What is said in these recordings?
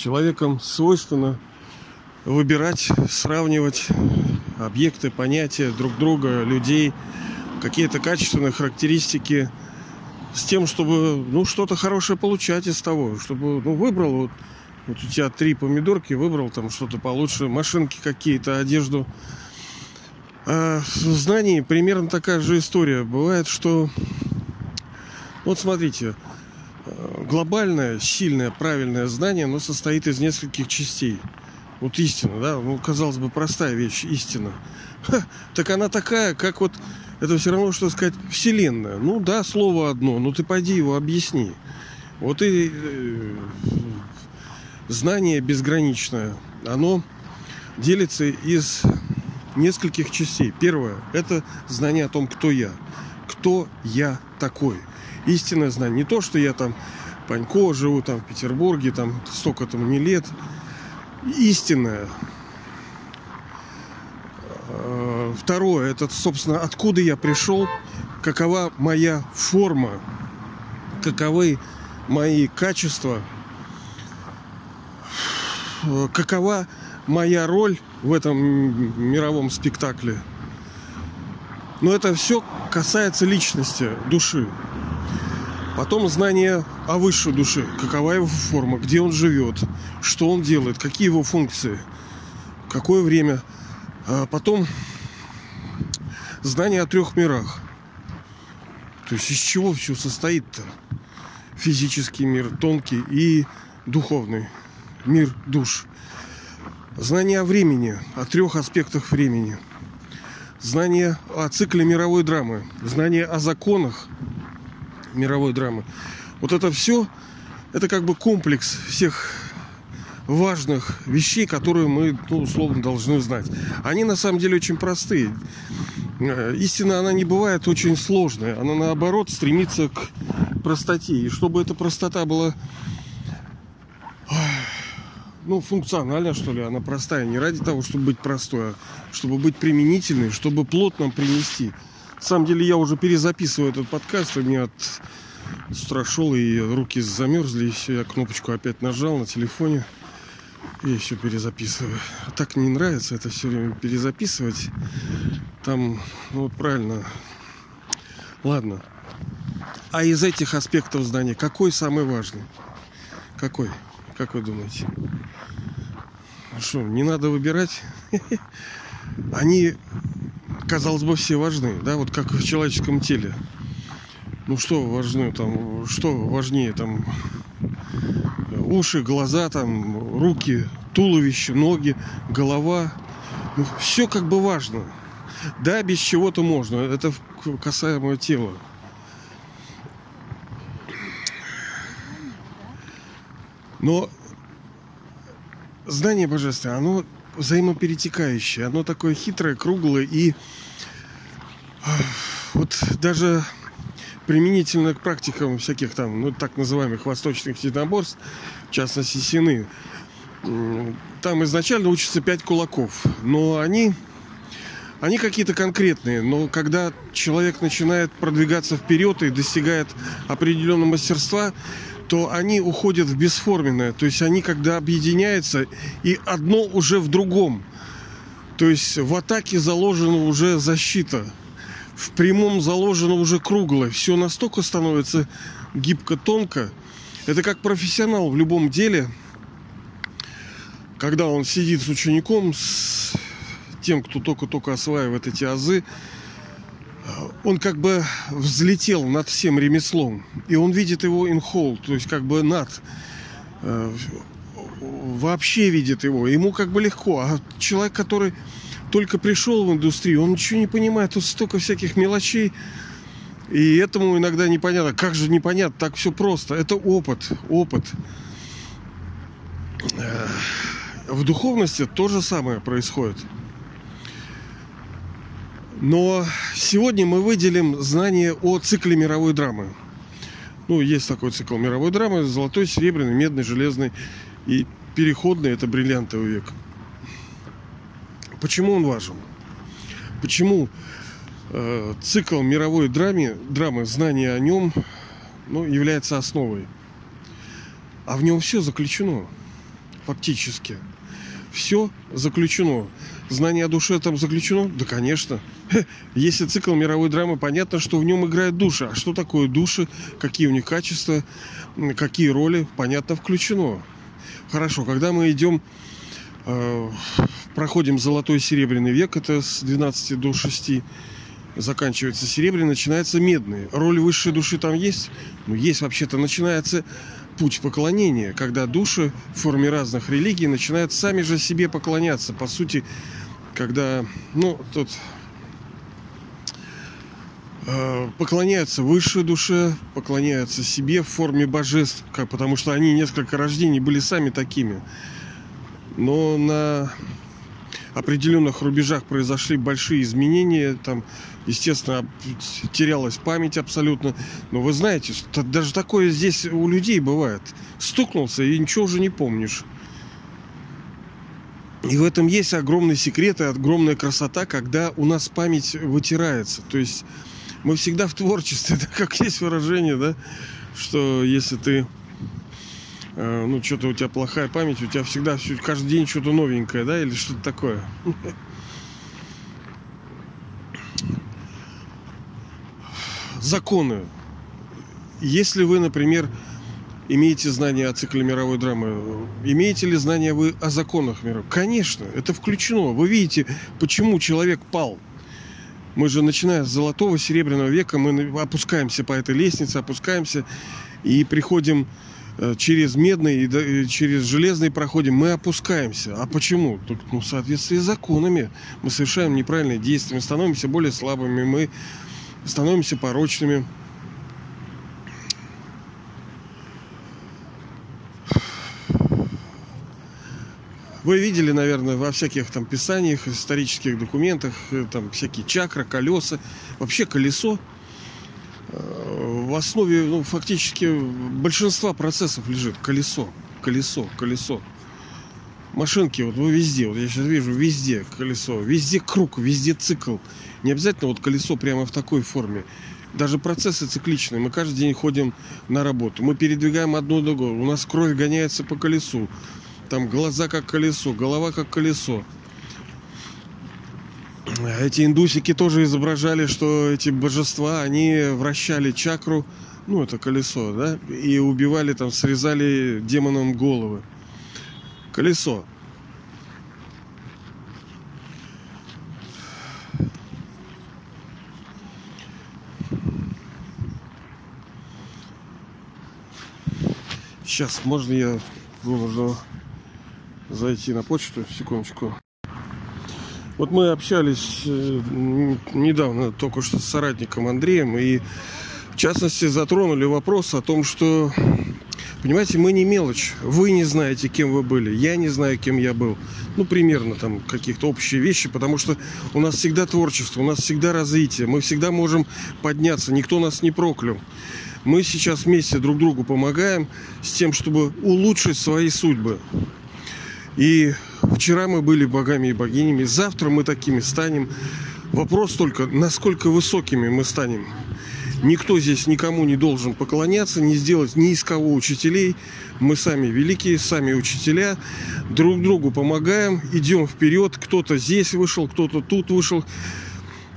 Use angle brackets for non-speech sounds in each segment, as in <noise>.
Человеком свойственно выбирать, сравнивать объекты, понятия друг друга, людей, какие-то качественные характеристики с тем, чтобы ну, что-то хорошее получать из того, чтобы ну, выбрал вот, вот у тебя три помидорки, выбрал там что-то получше, машинки какие-то, одежду. А в знании примерно такая же история. Бывает, что вот смотрите, глобальное, сильное, правильное знание, оно состоит из нескольких частей. Вот истина, да, ну, казалось бы, простая вещь, истина. Ха, так она такая, как вот, это все равно, что сказать, вселенная. Ну да, слово одно, но ты пойди его объясни. Вот и э, знание безграничное, оно делится из нескольких частей. Первое – это знание о том, кто я. Кто я такой – истинное знание. Не то, что я там Панько, живу там в Петербурге, там столько-то мне лет. Истинное. А, второе, это, собственно, откуда я пришел, какова моя форма, каковы мои качества, какова моя роль в этом мировом спектакле. Но это все касается личности, души. Потом знание о высшей душе, какова его форма, где он живет, что он делает, какие его функции, какое время. А потом знание о трех мирах. То есть из чего все состоит-то? Физический мир, тонкий и духовный. Мир душ. Знание о времени, о трех аспектах времени. Знание о цикле мировой драмы. Знание о законах мировой драмы. Вот это все, это как бы комплекс всех важных вещей, которые мы, ну, условно, должны знать. Они на самом деле очень простые. Э, истина, она не бывает очень сложная. Она, наоборот, стремится к простоте. И чтобы эта простота была ну, функциональная, что ли, она простая. Не ради того, чтобы быть простой, а чтобы быть применительной, чтобы плотно принести. На самом деле я уже перезаписываю этот подкаст, и мне от с шел, и руки замерзли, и все, я кнопочку опять нажал на телефоне. И все перезаписываю. А так не нравится это все время перезаписывать. Там, ну правильно. Ладно. А из этих аспектов здания какой самый важный? Какой? Как вы думаете? Что, не надо выбирать? <laughs> Они казалось бы, все важны, да, вот как в человеческом теле. Ну что важно там, что важнее там уши, глаза, там руки, туловище, ноги, голова. Ну, все как бы важно. Да, без чего-то можно. Это касаемо тела. Но знание божественное, оно взаимоперетекающее. Оно такое хитрое, круглое и вот даже применительно к практикам всяких там, ну, так называемых восточных единоборств, в частности, сины, там изначально учатся пять кулаков, но они, они какие-то конкретные, но когда человек начинает продвигаться вперед и достигает определенного мастерства, то они уходят в бесформенное. То есть они когда объединяются, и одно уже в другом. То есть в атаке заложена уже защита. В прямом заложено уже круглое. Все настолько становится гибко-тонко. Это как профессионал в любом деле. Когда он сидит с учеником, с тем, кто только-только осваивает эти азы, он как бы взлетел над всем ремеслом. И он видит его in whole, то есть как бы над. Э, вообще видит его. Ему как бы легко. А человек, который только пришел в индустрию, он ничего не понимает. Тут столько всяких мелочей. И этому иногда непонятно. Как же непонятно? Так все просто. Это опыт. Опыт. Э, в духовности то же самое происходит. Но сегодня мы выделим знание о цикле мировой драмы. Ну, есть такой цикл мировой драмы. Золотой, серебряный, медный, железный и переходный – это бриллиантовый век. Почему он важен? Почему э, цикл мировой драмы, драмы, знание о нем ну, является основой? А в нем все заключено. фактически. Все заключено. Знание о душе там заключено? Да, конечно. Если цикл мировой драмы, понятно, что в нем играет душа. А что такое души? Какие у них качества? Какие роли? Понятно, включено. Хорошо, когда мы идем, э, проходим золотой и серебряный век, это с 12 до 6, заканчивается серебряный, начинается медный. Роль высшей души там есть? Ну, есть вообще-то. Начинается путь поклонения, когда души в форме разных религий начинают сами же себе поклоняться. По сути, когда, ну, тут э, поклоняются высшей душе, поклоняются себе в форме божеств, как, потому что они несколько рождений были сами такими. Но на определенных рубежах произошли большие изменения, там, естественно, терялась память абсолютно. Но вы знаете, даже такое здесь у людей бывает. Стукнулся и ничего уже не помнишь. И в этом есть огромный секрет и огромная красота, когда у нас память вытирается. То есть мы всегда в творчестве, <laughs> да, как есть выражение, да, что если ты ну, что-то у тебя плохая память, у тебя всегда все, каждый день что-то новенькое, да, или что-то такое. Законы. Если вы, например, имеете знания о цикле мировой драмы, имеете ли знания вы о законах мира? Конечно, это включено. Вы видите, почему человек пал. Мы же, начиная с золотого, серебряного века, мы опускаемся по этой лестнице, опускаемся и приходим Э, через медный и через железный проходим, мы опускаемся. А почему? Только ну, в соответствии с законами. Мы совершаем неправильные действия, мы становимся более слабыми, мы становимся порочными. Вы видели, наверное, во всяких там писаниях, исторических документах, э, там всякие чакры, колеса. Вообще колесо в основе ну, фактически большинства процессов лежит колесо, колесо, колесо. Машинки, вот вы везде, вот я сейчас вижу, везде колесо, везде круг, везде цикл. Не обязательно вот колесо прямо в такой форме. Даже процессы цикличные. Мы каждый день ходим на работу. Мы передвигаем одну другую. У нас кровь гоняется по колесу. Там глаза как колесо, голова как колесо. Эти индусики тоже изображали, что эти божества, они вращали чакру, ну, это колесо, да, и убивали там, срезали демонам головы. Колесо. Сейчас, можно я нужно зайти на почту, секундочку. Вот мы общались э, недавно только что с соратником Андреем и в частности затронули вопрос о том, что, понимаете, мы не мелочь. Вы не знаете, кем вы были, я не знаю, кем я был. Ну, примерно там каких-то общие вещи, потому что у нас всегда творчество, у нас всегда развитие, мы всегда можем подняться, никто нас не проклял. Мы сейчас вместе друг другу помогаем с тем, чтобы улучшить свои судьбы. И Вчера мы были богами и богинями, завтра мы такими станем. Вопрос только, насколько высокими мы станем. Никто здесь никому не должен поклоняться, не сделать ни из кого учителей. Мы сами великие, сами учителя. Друг другу помогаем, идем вперед. Кто-то здесь вышел, кто-то тут вышел.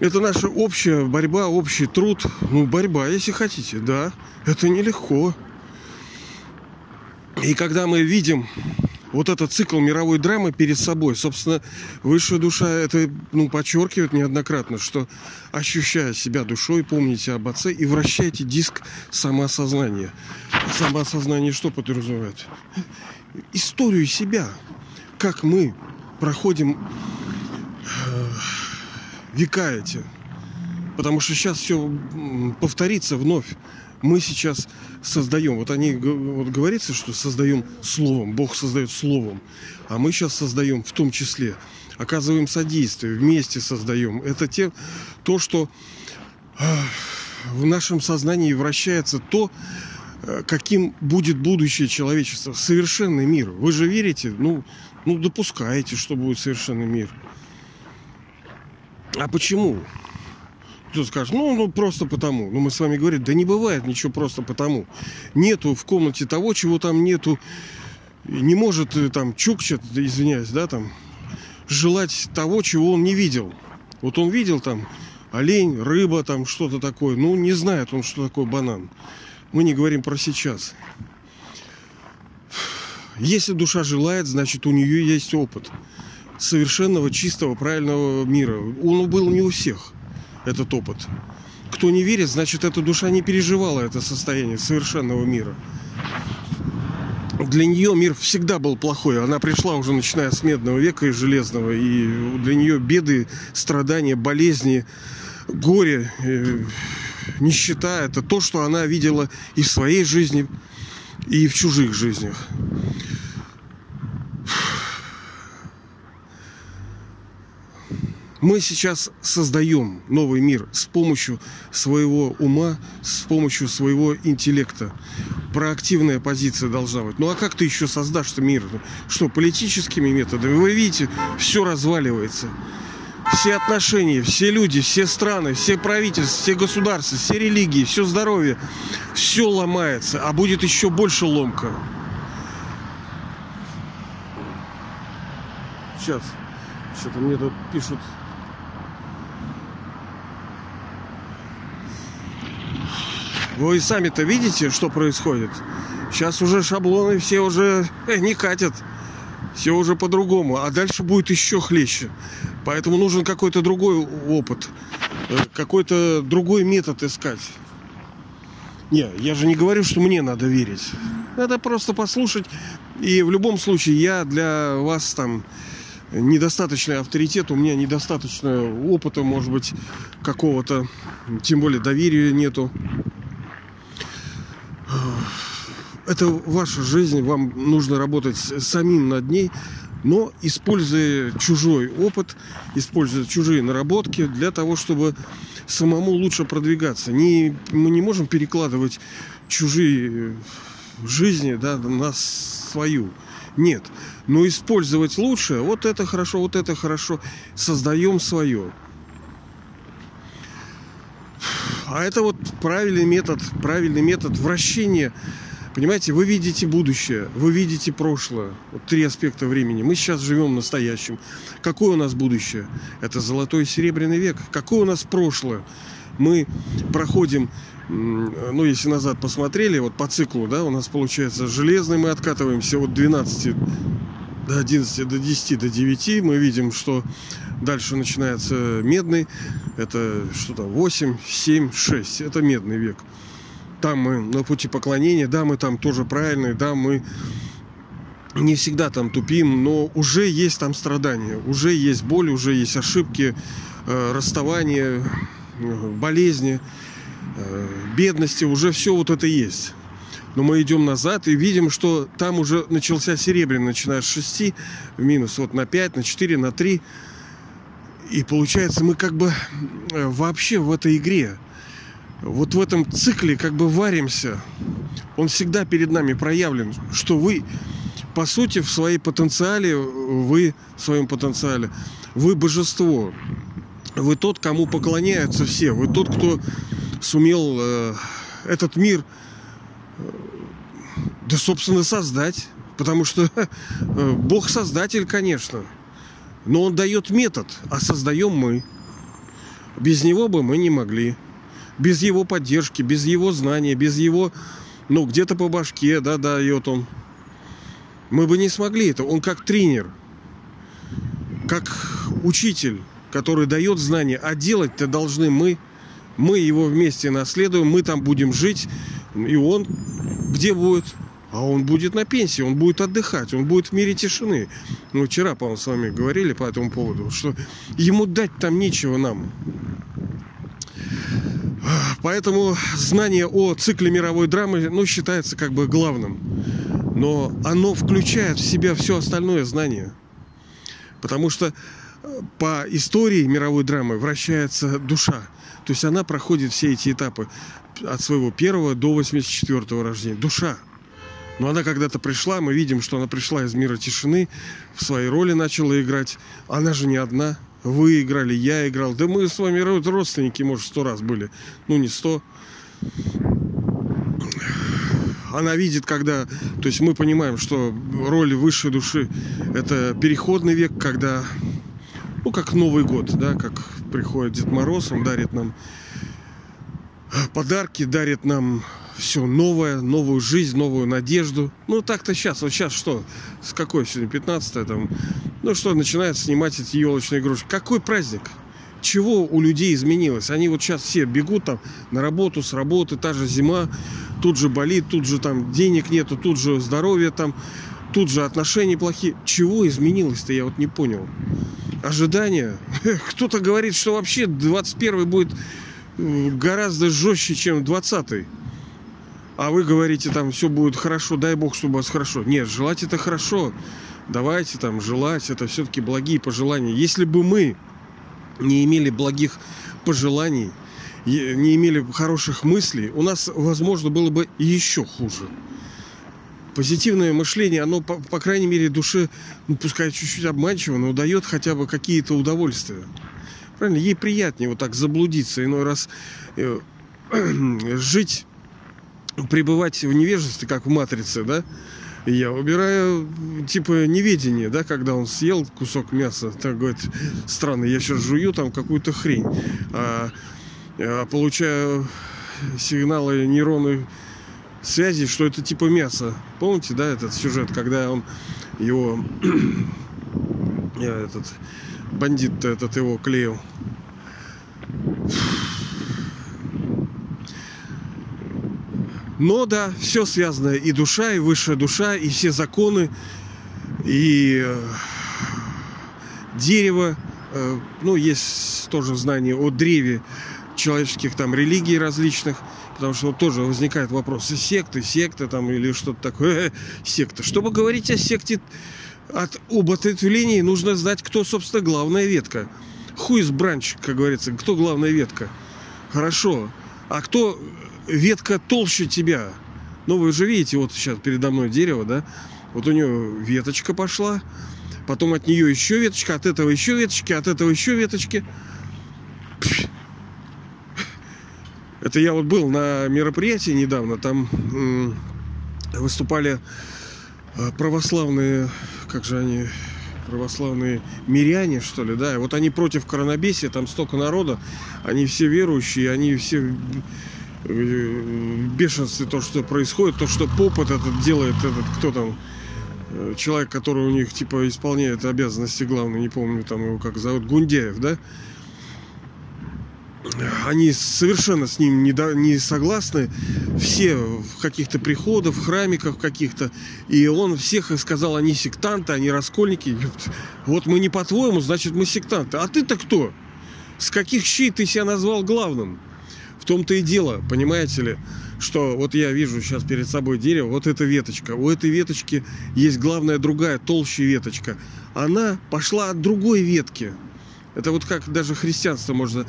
Это наша общая борьба, общий труд. Ну, борьба, если хотите, да. Это нелегко. И когда мы видим вот этот цикл мировой драмы перед собой. Собственно, высшая душа это ну, подчеркивает неоднократно, что ощущая себя душой, помните об отце и вращайте диск самоосознания. Самоосознание что подразумевает? Историю себя. Как мы проходим э, века эти. Потому что сейчас все повторится вновь мы сейчас создаем, вот они вот говорится, что создаем словом, Бог создает словом, а мы сейчас создаем в том числе, оказываем содействие, вместе создаем. Это те, то, что в нашем сознании вращается то, э, каким будет будущее человечества, совершенный мир. Вы же верите, ну, ну допускаете, что будет совершенный мир. А почему? Кто скажет, ну, ну просто потому. Ну, мы с вами говорим, да не бывает ничего просто потому. Нету в комнате того, чего там нету. не может э, там Чукчат, извиняюсь, да, там желать того, чего он не видел. Вот он видел там олень, рыба, там что-то такое. Ну, не знает он, что такое банан. Мы не говорим про сейчас. Если душа желает, значит у нее есть опыт совершенного, чистого, правильного мира. Он был не у всех, этот опыт. Кто не верит, значит эта душа не переживала это состояние совершенного мира. Для нее мир всегда был плохой. Она пришла уже начиная с медного века и железного. И для нее беды, страдания, болезни, горе, э, нищета – это то, что она видела и в своей жизни, и в чужих жизнях. Мы сейчас создаем новый мир с помощью своего ума, с помощью своего интеллекта. Проактивная позиция должна быть. Ну а как ты еще создашь мир? Что, политическими методами? Вы видите, все разваливается. Все отношения, все люди, все страны, все правительства, все государства, все религии, все здоровье, все ломается, а будет еще больше ломка. Сейчас. Что-то мне тут пишут Вы сами-то видите, что происходит? Сейчас уже шаблоны все уже э, не катят. Все уже по-другому. А дальше будет еще хлеще. Поэтому нужен какой-то другой опыт. Э, какой-то другой метод искать. Не, я же не говорю, что мне надо верить. Надо просто послушать. И в любом случае я для вас там недостаточный авторитет, у меня недостаточно опыта, может быть, какого-то, тем более доверия нету это ваша жизнь, вам нужно работать самим над ней, но используя чужой опыт, используя чужие наработки для того, чтобы самому лучше продвигаться. Не, мы не можем перекладывать чужие жизни да, на свою. Нет. Но использовать лучше, вот это хорошо, вот это хорошо. Создаем свое. А это вот правильный метод, правильный метод вращения. Понимаете, вы видите будущее, вы видите прошлое. Вот три аспекта времени. Мы сейчас живем настоящим. Какое у нас будущее? Это золотой и серебряный век. Какое у нас прошлое? Мы проходим, ну, если назад посмотрели, вот по циклу, да, у нас получается железный, мы откатываемся от 12 до 11, до 10, до 9. Мы видим, что Дальше начинается медный. Это что-то 8, 7, 6. Это медный век. Там мы на пути поклонения. Да, мы там тоже правильные. Да, мы не всегда там тупим, но уже есть там страдания, уже есть боль, уже есть ошибки, э, расставания, э, болезни, э, бедности, уже все вот это есть. Но мы идем назад и видим, что там уже начался серебряный, начиная с 6 в минус вот на 5, на 4, на 3. И получается, мы как бы э, вообще в этой игре, вот в этом цикле как бы варимся. Он всегда перед нами проявлен, что вы, по сути, в своей потенциале, вы в своем потенциале, вы божество. Вы тот, кому поклоняются все. Вы тот, кто сумел э, этот мир, да, собственно, создать. Потому что <laughs> э, Бог создатель, конечно. Но он дает метод, а создаем мы. Без него бы мы не могли. Без его поддержки, без его знания, без его, ну, где-то по башке, да, дает он. Мы бы не смогли это. Он как тренер, как учитель, который дает знания. А делать-то должны мы. Мы его вместе наследуем, мы там будем жить. И он где будет? А он будет на пенсии, он будет отдыхать, он будет в мире тишины. Мы вчера, по-моему, с вами говорили по этому поводу, что ему дать там нечего нам. Поэтому знание о цикле мировой драмы, ну, считается как бы главным. Но оно включает в себя все остальное знание. Потому что э, по истории мировой драмы вращается душа. То есть она проходит все эти этапы от своего первого до 84 рождения. Душа. Но она когда-то пришла, мы видим, что она пришла из мира тишины, в своей роли начала играть. Она же не одна. Вы играли, я играл. Да мы с вами родственники, может, сто раз были. Ну, не сто. она видит, когда... То есть мы понимаем, что роль высшей души – это переходный век, когда... Ну, как Новый год, да, как приходит Дед Мороз, он дарит нам подарки, дарит нам все новое, новую жизнь, новую надежду. Ну, так-то сейчас. Вот сейчас что? С какой сегодня? 15 там? Ну, что, начинает снимать эти елочные игрушки. Какой праздник? Чего у людей изменилось? Они вот сейчас все бегут там на работу, с работы, та же зима, тут же болит, тут же там денег нету, тут же здоровье там, тут же отношения плохие. Чего изменилось-то, я вот не понял. Ожидания. <laughs> Кто-то говорит, что вообще 21 будет гораздо жестче, чем 20 а вы говорите, там все будет хорошо, дай бог, чтобы у вас хорошо. Нет, желать это хорошо. Давайте там желать, это все-таки благие пожелания. Если бы мы не имели благих пожеланий, не имели хороших мыслей, у нас, возможно, было бы еще хуже. Позитивное мышление, оно, по, по крайней мере, душе, ну, пускай чуть-чуть обманчиво, но дает хотя бы какие-то удовольствия. Правильно? Ей приятнее вот так заблудиться, иной раз э, <clears throat> жить пребывать в невежестве, как в матрице, да, я выбираю, типа, неведение, да, когда он съел кусок мяса, так говорит, странно, я сейчас жую там какую-то хрень, а, а получаю сигналы нейроны связи, что это типа мясо. Помните, да, этот сюжет, когда он его <clears throat> этот бандит этот его клеил. Но да, все связано. И душа, и высшая душа, и все законы, и э, дерево. Э, ну, есть тоже знание о древе человеческих там религий различных. Потому что вот тоже возникает вопрос, секты, секты там или что-то такое, секта. Чтобы говорить о секте, от, об ответвлении нужно знать, кто, собственно, главная ветка. Хуй бранч, как говорится, кто главная ветка. Хорошо. А кто ветка толще тебя. Ну, вы же видите, вот сейчас передо мной дерево, да? Вот у нее веточка пошла, потом от нее еще веточка, от этого еще веточки, от этого еще веточки. Это я вот был на мероприятии недавно, там выступали э, православные, как же они, православные миряне, что ли, да, и вот они против коронабесия, там столько народа, они все верующие, они все бешенстве то, что происходит, то, что поп этот делает, этот, кто там, э, человек, который у них, типа, исполняет обязанности главные, не помню там его как зовут, Гундяев, да? Они совершенно с ним не, до, не согласны, все в каких-то приходах, в храмиках каких-то, и он всех сказал, они сектанты, они раскольники. Вот мы не по-твоему, значит мы сектанты. А ты-то кто? С каких щей ты себя назвал главным? том-то и дело, понимаете ли, что вот я вижу сейчас перед собой дерево, вот эта веточка. У этой веточки есть главная другая, толще веточка. Она пошла от другой ветки. Это вот как даже христианство можно...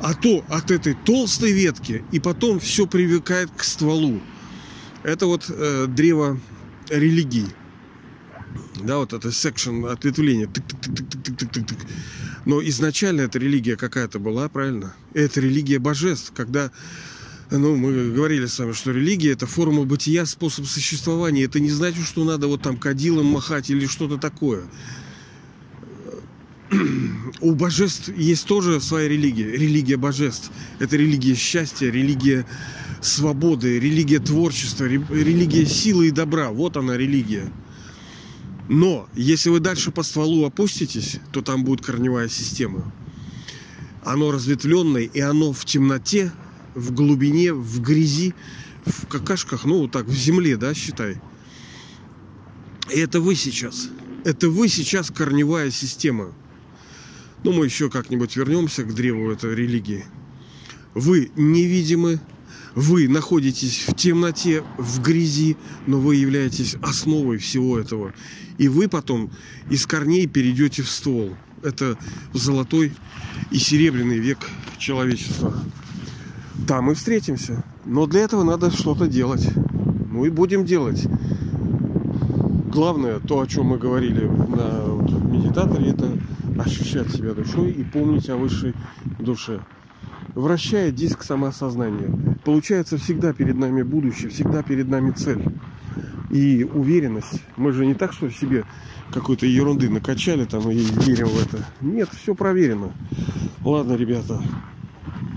А то от этой толстой ветки, и потом все привыкает к стволу. Это вот э, древо религии. Да, вот это секшн ответвление. Но изначально эта религия какая-то была, правильно? Это религия божеств, когда ну, мы говорили с вами, что религия это форма бытия, способ существования. Это не значит, что надо вот там кадилом махать или что-то такое. <clears throat> У божеств есть тоже своя религия. Религия божеств. Это религия счастья, религия свободы, религия творчества, религия силы и добра. Вот она религия. Но если вы дальше по стволу опуститесь, то там будет корневая система. Оно разветвленное, и оно в темноте, в глубине, в грязи, в какашках, ну, вот так, в земле, да, считай. И это вы сейчас. Это вы сейчас корневая система. Ну, мы еще как-нибудь вернемся к древу этой религии. Вы невидимы, вы находитесь в темноте, в грязи, но вы являетесь основой всего этого. И вы потом из корней перейдете в ствол. Это золотой и серебряный век человечества. Там мы встретимся. Но для этого надо что-то делать. Ну и будем делать. Главное, то, о чем мы говорили на медитаторе, это ощущать себя душой и помнить о высшей душе. вращает диск самоосознания. Получается всегда перед нами будущее, всегда перед нами цель. И уверенность. Мы же не так, что себе какой-то ерунды накачали там и верим в это. Нет, все проверено. Ладно, ребята,